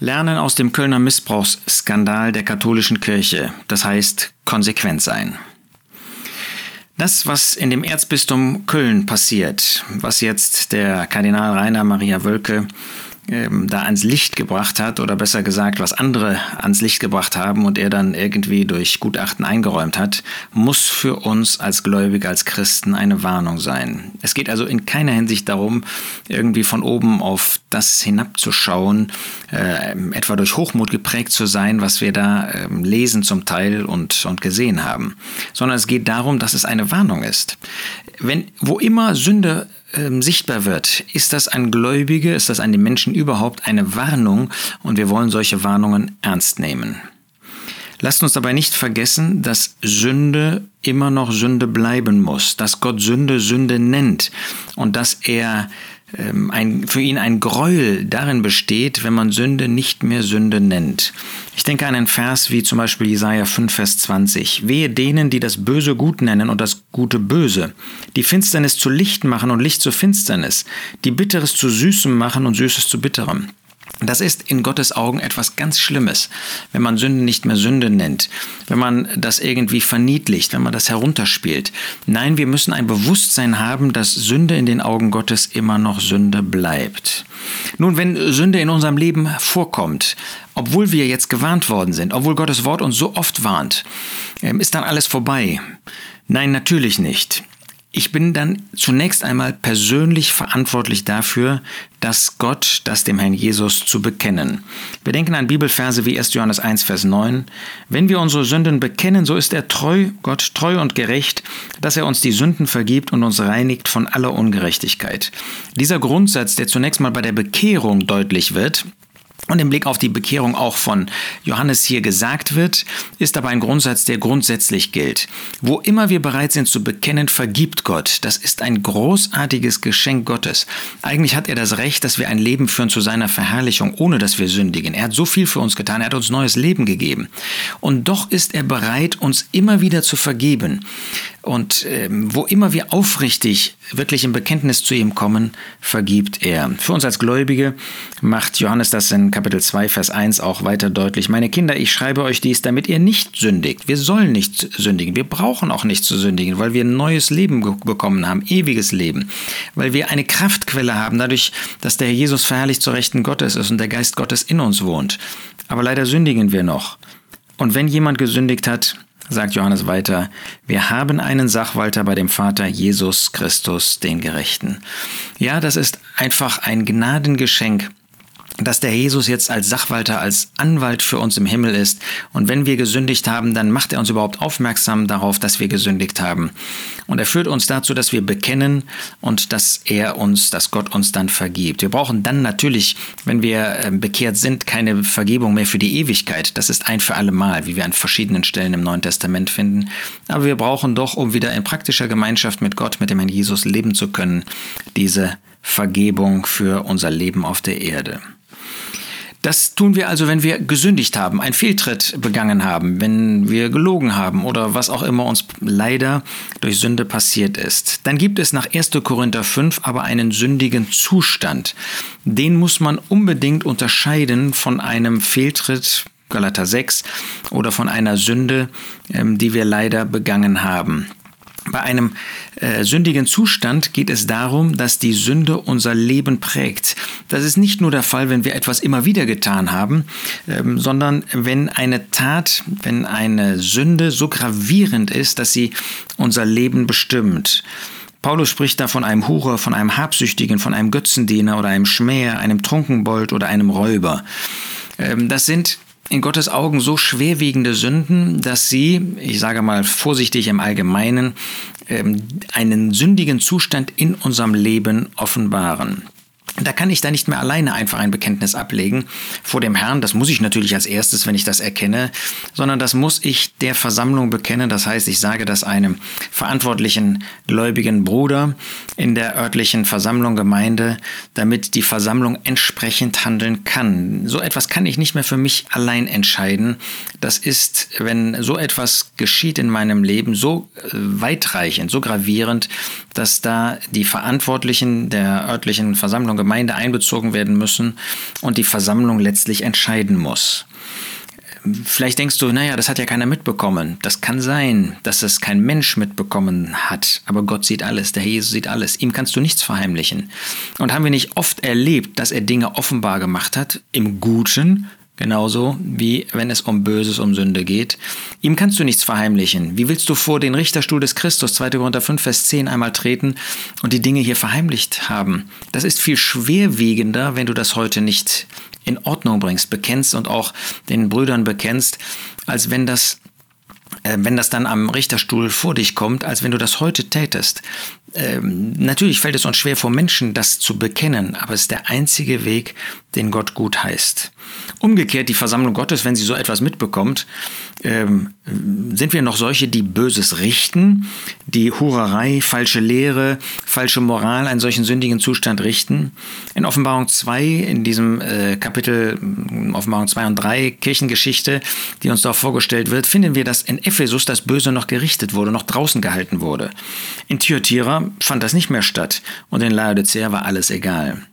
Lernen aus dem Kölner Missbrauchsskandal der katholischen Kirche, das heißt konsequent sein. Das, was in dem Erzbistum Köln passiert, was jetzt der Kardinal Rainer Maria Wölke ähm, da ans Licht gebracht hat oder besser gesagt, was andere ans Licht gebracht haben und er dann irgendwie durch Gutachten eingeräumt hat, muss für uns als Gläubige, als Christen eine Warnung sein. Es geht also in keiner Hinsicht darum, irgendwie von oben auf das hinabzuschauen, äh, etwa durch Hochmut geprägt zu sein, was wir da äh, lesen zum Teil und, und gesehen haben, sondern es geht darum, dass es eine Warnung ist. Wenn, wo immer Sünde ähm, sichtbar wird, ist das an Gläubige, ist das an die Menschen überhaupt eine Warnung? Und wir wollen solche Warnungen ernst nehmen. Lasst uns dabei nicht vergessen, dass Sünde immer noch Sünde bleiben muss, dass Gott Sünde Sünde nennt und dass er ähm, ein, für ihn ein Gräuel darin besteht, wenn man Sünde nicht mehr Sünde nennt. Ich denke an einen Vers wie zum Beispiel Jesaja 5, Vers 20. Wehe denen, die das Böse gut nennen und das Gute böse, die Finsternis zu Licht machen und Licht zu Finsternis, die Bitteres zu Süßem machen und Süßes zu Bitterem. Das ist in Gottes Augen etwas ganz Schlimmes, wenn man Sünde nicht mehr Sünde nennt, wenn man das irgendwie verniedlicht, wenn man das herunterspielt. Nein, wir müssen ein Bewusstsein haben, dass Sünde in den Augen Gottes immer noch Sünde bleibt. Nun, wenn Sünde in unserem Leben vorkommt, obwohl wir jetzt gewarnt worden sind, obwohl Gottes Wort uns so oft warnt, ähm, ist dann alles vorbei. Nein, natürlich nicht. Ich bin dann zunächst einmal persönlich verantwortlich dafür, dass Gott, das dem Herrn Jesus zu bekennen. Wir denken an Bibelverse wie 1. Johannes 1, Vers 9. Wenn wir unsere Sünden bekennen, so ist er treu, Gott treu und gerecht, dass er uns die Sünden vergibt und uns reinigt von aller Ungerechtigkeit. Dieser Grundsatz, der zunächst mal bei der Bekehrung deutlich wird, und im Blick auf die Bekehrung auch von Johannes hier gesagt wird, ist aber ein Grundsatz, der grundsätzlich gilt. Wo immer wir bereit sind zu bekennen, vergibt Gott. Das ist ein großartiges Geschenk Gottes. Eigentlich hat er das Recht, dass wir ein Leben führen zu seiner Verherrlichung, ohne dass wir sündigen. Er hat so viel für uns getan, er hat uns neues Leben gegeben. Und doch ist er bereit, uns immer wieder zu vergeben. Und ähm, wo immer wir aufrichtig wirklich im Bekenntnis zu ihm kommen, vergibt er. Für uns als Gläubige macht Johannes das in Kapitel 2, Vers 1 auch weiter deutlich. Meine Kinder, ich schreibe euch dies, damit ihr nicht sündigt. Wir sollen nicht sündigen. Wir brauchen auch nicht zu sündigen, weil wir ein neues Leben bekommen haben, ewiges Leben. Weil wir eine Kraftquelle haben, dadurch, dass der Herr Jesus verherrlicht zur Rechten Gottes ist und der Geist Gottes in uns wohnt. Aber leider sündigen wir noch. Und wenn jemand gesündigt hat, sagt Johannes weiter, wir haben einen Sachwalter bei dem Vater Jesus Christus, den Gerechten. Ja, das ist einfach ein Gnadengeschenk, dass der Jesus jetzt als Sachwalter, als Anwalt für uns im Himmel ist. Und wenn wir gesündigt haben, dann macht er uns überhaupt aufmerksam darauf, dass wir gesündigt haben. Und er führt uns dazu, dass wir bekennen und dass er uns, dass Gott uns dann vergibt. Wir brauchen dann natürlich, wenn wir ähm, bekehrt sind, keine Vergebung mehr für die Ewigkeit. Das ist ein für alle Mal, wie wir an verschiedenen Stellen im Neuen Testament finden. Aber wir brauchen doch, um wieder in praktischer Gemeinschaft mit Gott, mit dem Herrn Jesus leben zu können, diese Vergebung für unser Leben auf der Erde. Das tun wir also, wenn wir gesündigt haben, einen Fehltritt begangen haben, wenn wir gelogen haben oder was auch immer uns leider durch Sünde passiert ist. Dann gibt es nach 1. Korinther 5 aber einen sündigen Zustand. Den muss man unbedingt unterscheiden von einem Fehltritt, Galater 6, oder von einer Sünde, ähm, die wir leider begangen haben. Bei einem äh, sündigen Zustand geht es darum, dass die Sünde unser Leben prägt. Das ist nicht nur der Fall, wenn wir etwas immer wieder getan haben, ähm, sondern wenn eine Tat, wenn eine Sünde so gravierend ist, dass sie unser Leben bestimmt. Paulus spricht da von einem Hurer, von einem Habsüchtigen, von einem Götzendiener oder einem Schmäher, einem Trunkenbold oder einem Räuber. Ähm, das sind in Gottes Augen so schwerwiegende Sünden, dass sie, ich sage mal vorsichtig im Allgemeinen, ähm, einen sündigen Zustand in unserem Leben offenbaren. Da kann ich da nicht mehr alleine einfach ein Bekenntnis ablegen vor dem Herrn. Das muss ich natürlich als erstes, wenn ich das erkenne, sondern das muss ich der Versammlung bekennen. Das heißt, ich sage das einem verantwortlichen gläubigen Bruder in der örtlichen Versammlung Gemeinde, damit die Versammlung entsprechend handeln kann. So etwas kann ich nicht mehr für mich allein entscheiden. Das ist, wenn so etwas geschieht in meinem Leben, so äh, weitreichend, so gravierend, dass da die Verantwortlichen der örtlichen Versammlung Gemeinde einbezogen werden müssen und die Versammlung letztlich entscheiden muss. Vielleicht denkst du, naja, das hat ja keiner mitbekommen. Das kann sein, dass es kein Mensch mitbekommen hat. Aber Gott sieht alles, der Jesus sieht alles. Ihm kannst du nichts verheimlichen. Und haben wir nicht oft erlebt, dass er Dinge offenbar gemacht hat, im Guten, Genauso wie wenn es um Böses, um Sünde geht. Ihm kannst du nichts verheimlichen. Wie willst du vor den Richterstuhl des Christus, 2. Korinther 5, Vers 10, einmal treten und die Dinge hier verheimlicht haben? Das ist viel schwerwiegender, wenn du das heute nicht in Ordnung bringst, bekennst und auch den Brüdern bekennst, als wenn das äh, wenn das dann am Richterstuhl vor dich kommt, als wenn du das heute tätest. Ähm, natürlich fällt es uns schwer vor Menschen, das zu bekennen, aber es ist der einzige Weg, den Gott gut heißt. Umgekehrt die Versammlung Gottes, wenn sie so etwas mitbekommt, ähm, sind wir noch solche, die Böses richten, die Hurerei, falsche Lehre, falsche Moral einen solchen sündigen Zustand richten. In Offenbarung 2, in diesem äh, Kapitel Offenbarung 2 und 3 Kirchengeschichte, die uns dort vorgestellt wird, finden wir, dass in Ephesus das Böse noch gerichtet wurde, noch draußen gehalten wurde. In Thyatira fand das nicht mehr statt und in Laodicea war alles egal.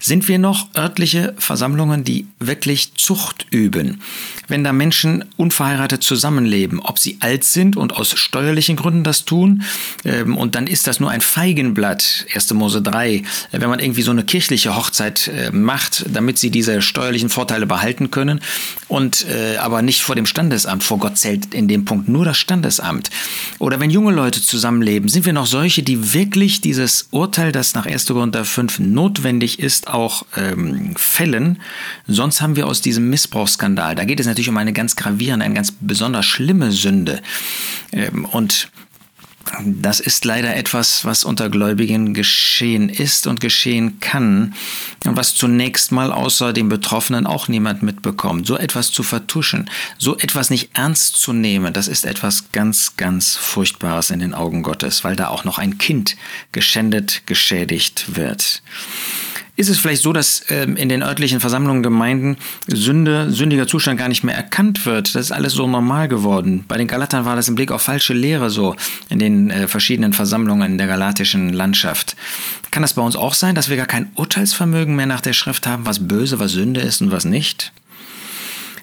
Sind wir noch örtliche Versammlungen, die wirklich Zucht üben? Wenn da Menschen unverheiratet zusammenleben, ob sie alt sind und aus steuerlichen Gründen das tun, ähm, und dann ist das nur ein Feigenblatt, 1. Mose 3, wenn man irgendwie so eine kirchliche Hochzeit äh, macht, damit sie diese steuerlichen Vorteile behalten können, und äh, aber nicht vor dem Standesamt. Vor Gott zählt in dem Punkt nur das Standesamt. Oder wenn junge Leute zusammenleben, sind wir noch solche, die wirklich dieses Urteil, das nach 1. Korinther 5 notwendig ist, auch ähm, fällen. Sonst haben wir aus diesem Missbrauchsskandal, da geht es natürlich um eine ganz gravierende, eine ganz besonders schlimme Sünde. Ähm, und das ist leider etwas, was unter Gläubigen geschehen ist und geschehen kann und was zunächst mal außer dem Betroffenen auch niemand mitbekommt. So etwas zu vertuschen, so etwas nicht ernst zu nehmen, das ist etwas ganz, ganz Furchtbares in den Augen Gottes, weil da auch noch ein Kind geschändet, geschädigt wird. Ist es vielleicht so, dass ähm, in den örtlichen Versammlungen, Gemeinden Sünde, sündiger Zustand gar nicht mehr erkannt wird? Das ist alles so normal geworden. Bei den Galatern war das im Blick auf falsche Lehre so in den äh, verschiedenen Versammlungen in der galatischen Landschaft. Kann das bei uns auch sein, dass wir gar kein Urteilsvermögen mehr nach der Schrift haben, was böse, was Sünde ist und was nicht?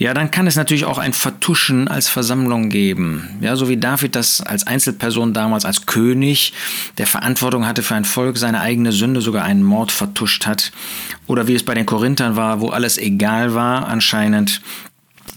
Ja, dann kann es natürlich auch ein Vertuschen als Versammlung geben. Ja, so wie David das als Einzelperson damals als König, der Verantwortung hatte für ein Volk, seine eigene Sünde, sogar einen Mord vertuscht hat. Oder wie es bei den Korinthern war, wo alles egal war anscheinend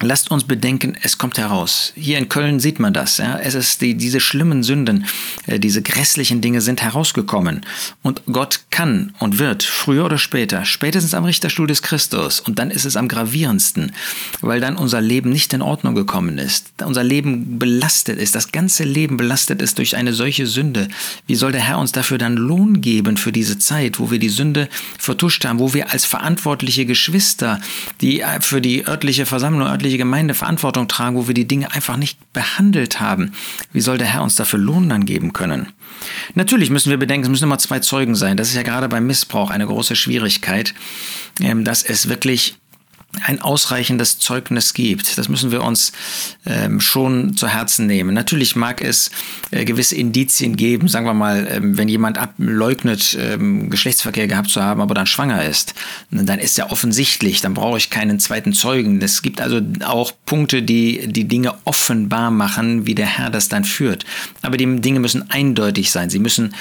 Lasst uns bedenken, es kommt heraus. Hier in Köln sieht man das. Ja? Es ist die, diese schlimmen Sünden, äh, diese grässlichen Dinge sind herausgekommen. Und Gott kann und wird früher oder später, spätestens am Richterstuhl des Christus, und dann ist es am gravierendsten, weil dann unser Leben nicht in Ordnung gekommen ist. Unser Leben belastet ist, das ganze Leben belastet ist durch eine solche Sünde. Wie soll der Herr uns dafür dann Lohn geben für diese Zeit, wo wir die Sünde vertuscht haben, wo wir als verantwortliche Geschwister, die äh, für die örtliche Versammlung, örtliche christliche Gemeinde Verantwortung tragen, wo wir die Dinge einfach nicht behandelt haben. Wie soll der Herr uns dafür Lohn dann geben können? Natürlich müssen wir bedenken, es müssen immer zwei Zeugen sein. Das ist ja gerade beim Missbrauch eine große Schwierigkeit, ähm, dass es wirklich ein ausreichendes Zeugnis gibt. Das müssen wir uns ähm, schon zu Herzen nehmen. Natürlich mag es äh, gewisse Indizien geben, sagen wir mal, ähm, wenn jemand ableugnet, ähm, Geschlechtsverkehr gehabt zu haben, aber dann schwanger ist, dann ist ja offensichtlich, dann brauche ich keinen zweiten Zeugen. Es gibt also auch Punkte, die die Dinge offenbar machen, wie der Herr das dann führt. Aber die Dinge müssen eindeutig sein. Sie müssen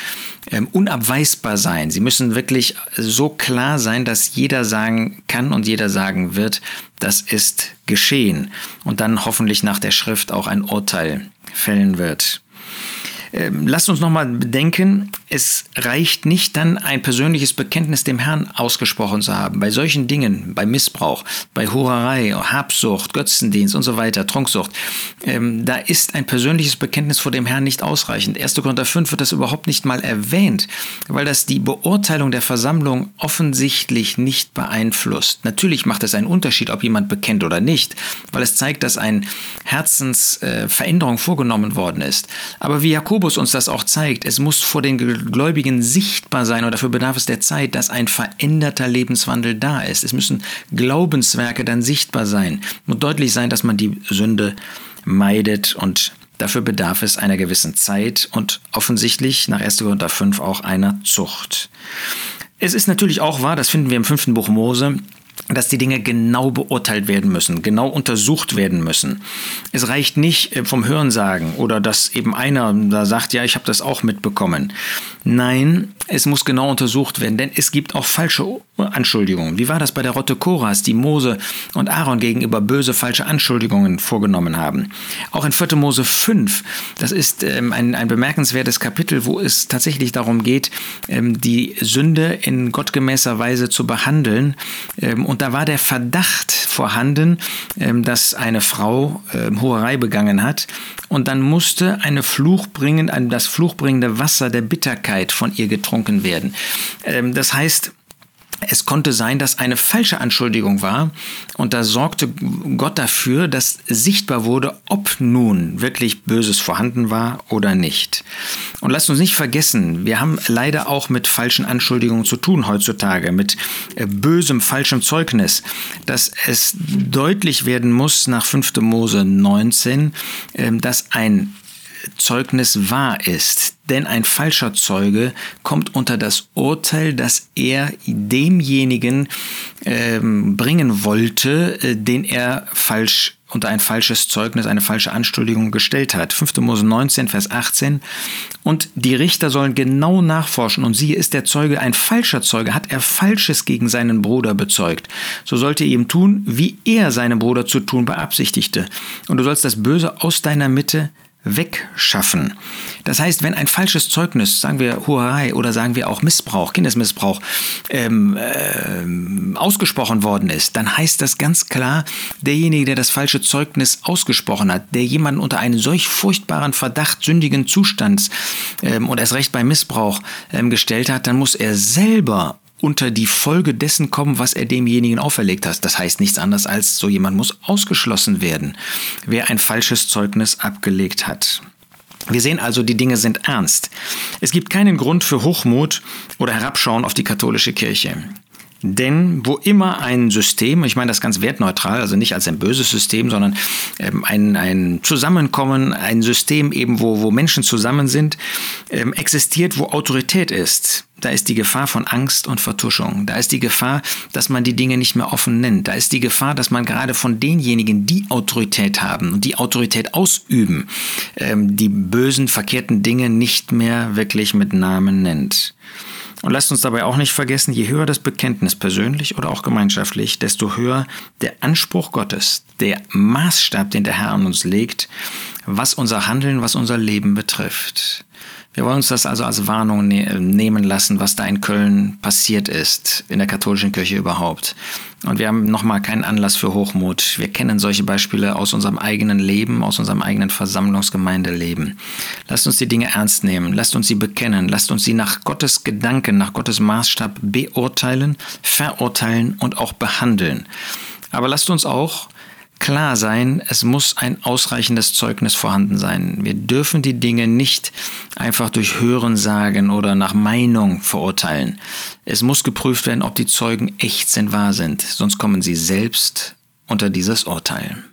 ähm, unabweisbar sein. Sie müssen wirklich so klar sein, dass jeder sagen kann und jeder sagen wird, das ist geschehen. Und dann hoffentlich nach der Schrift auch ein Urteil fällen wird. Ähm, lasst uns nochmal bedenken, es reicht nicht dann ein persönliches Bekenntnis dem Herrn ausgesprochen zu haben. Bei solchen Dingen, bei Missbrauch, bei Hurerei, Habsucht, Götzendienst und so weiter, Trunksucht, ähm, da ist ein persönliches Bekenntnis vor dem Herrn nicht ausreichend. 1. Korinther 5 wird das überhaupt nicht mal erwähnt, weil das die Beurteilung der Versammlung offensichtlich nicht beeinflusst. Natürlich macht es einen Unterschied, ob jemand bekennt oder nicht, weil es zeigt, dass eine Herzensveränderung äh, vorgenommen worden ist. Aber wie Jakobus uns das auch zeigt, es muss vor den Gläubigen sichtbar sein und dafür bedarf es der Zeit, dass ein veränderter Lebenswandel da ist. Es müssen Glaubenswerke dann sichtbar sein und deutlich sein, dass man die Sünde meidet und dafür bedarf es einer gewissen Zeit und offensichtlich nach 1. Korinther 5 auch einer Zucht. Es ist natürlich auch wahr, das finden wir im fünften Buch Mose, dass die Dinge genau beurteilt werden müssen, genau untersucht werden müssen. Es reicht nicht äh, vom Hörensagen oder dass eben einer da sagt, ja, ich habe das auch mitbekommen. Nein, es muss genau untersucht werden, denn es gibt auch falsche Anschuldigungen. Wie war das bei der Rotte Koras, die Mose und Aaron gegenüber böse falsche Anschuldigungen vorgenommen haben? Auch in 4. Mose 5, das ist ähm, ein, ein bemerkenswertes Kapitel, wo es tatsächlich darum geht, ähm, die Sünde in gottgemäßer Weise zu behandeln. Ähm, und da war der Verdacht vorhanden, ähm, dass eine Frau ähm, Hoherei begangen hat. Und dann musste eine fluchbringend, das fluchbringende Wasser der Bitterkeit von ihr getrunken werden. Ähm, das heißt, es konnte sein, dass eine falsche Anschuldigung war und da sorgte Gott dafür, dass sichtbar wurde, ob nun wirklich Böses vorhanden war oder nicht. Und lasst uns nicht vergessen, wir haben leider auch mit falschen Anschuldigungen zu tun heutzutage, mit äh, bösem, falschem Zeugnis, dass es deutlich werden muss nach 5. Mose 19, ähm, dass ein Zeugnis wahr ist. Denn ein falscher Zeuge kommt unter das Urteil, das er demjenigen ähm, bringen wollte, äh, den er falsch unter ein falsches Zeugnis, eine falsche Anschuldigung gestellt hat. 5. Mose 19, Vers 18. Und die Richter sollen genau nachforschen. Und siehe, ist der Zeuge ein falscher Zeuge, hat er Falsches gegen seinen Bruder bezeugt. So sollte er ihm tun, wie er seinem Bruder zu tun beabsichtigte. Und du sollst das Böse aus deiner Mitte wegschaffen. Das heißt, wenn ein falsches Zeugnis, sagen wir Hurerei oder sagen wir auch Missbrauch, Kindesmissbrauch, ähm, äh, ausgesprochen worden ist, dann heißt das ganz klar, derjenige, der das falsche Zeugnis ausgesprochen hat, der jemanden unter einen solch furchtbaren Verdacht sündigen Zustands ähm, und erst recht bei Missbrauch ähm, gestellt hat, dann muss er selber unter die Folge dessen kommen, was er demjenigen auferlegt hat. Das heißt nichts anderes als, so jemand muss ausgeschlossen werden, wer ein falsches Zeugnis abgelegt hat. Wir sehen also, die Dinge sind ernst. Es gibt keinen Grund für Hochmut oder Herabschauen auf die katholische Kirche. Denn wo immer ein System, ich meine das ganz wertneutral, also nicht als ein böses System, sondern ähm, ein, ein Zusammenkommen, ein System eben, wo, wo Menschen zusammen sind, ähm, existiert, wo Autorität ist, da ist die Gefahr von Angst und Vertuschung. Da ist die Gefahr, dass man die Dinge nicht mehr offen nennt. Da ist die Gefahr, dass man gerade von denjenigen, die Autorität haben und die Autorität ausüben, ähm, die bösen, verkehrten Dinge nicht mehr wirklich mit Namen nennt. Und lasst uns dabei auch nicht vergessen, je höher das Bekenntnis persönlich oder auch gemeinschaftlich, desto höher der Anspruch Gottes, der Maßstab, den der Herr an uns legt, was unser Handeln, was unser Leben betrifft. Wir wollen uns das also als Warnung ne nehmen lassen, was da in Köln passiert ist, in der katholischen Kirche überhaupt. Und wir haben nochmal keinen Anlass für Hochmut. Wir kennen solche Beispiele aus unserem eigenen Leben, aus unserem eigenen Versammlungsgemeindeleben. Lasst uns die Dinge ernst nehmen, lasst uns sie bekennen, lasst uns sie nach Gottes Gedanken, nach Gottes Maßstab beurteilen, verurteilen und auch behandeln. Aber lasst uns auch klar sein, es muss ein ausreichendes Zeugnis vorhanden sein. Wir dürfen die Dinge nicht einfach durch Hören sagen oder nach Meinung verurteilen. Es muss geprüft werden, ob die Zeugen echt sind, wahr sind, sonst kommen sie selbst unter dieses Urteil.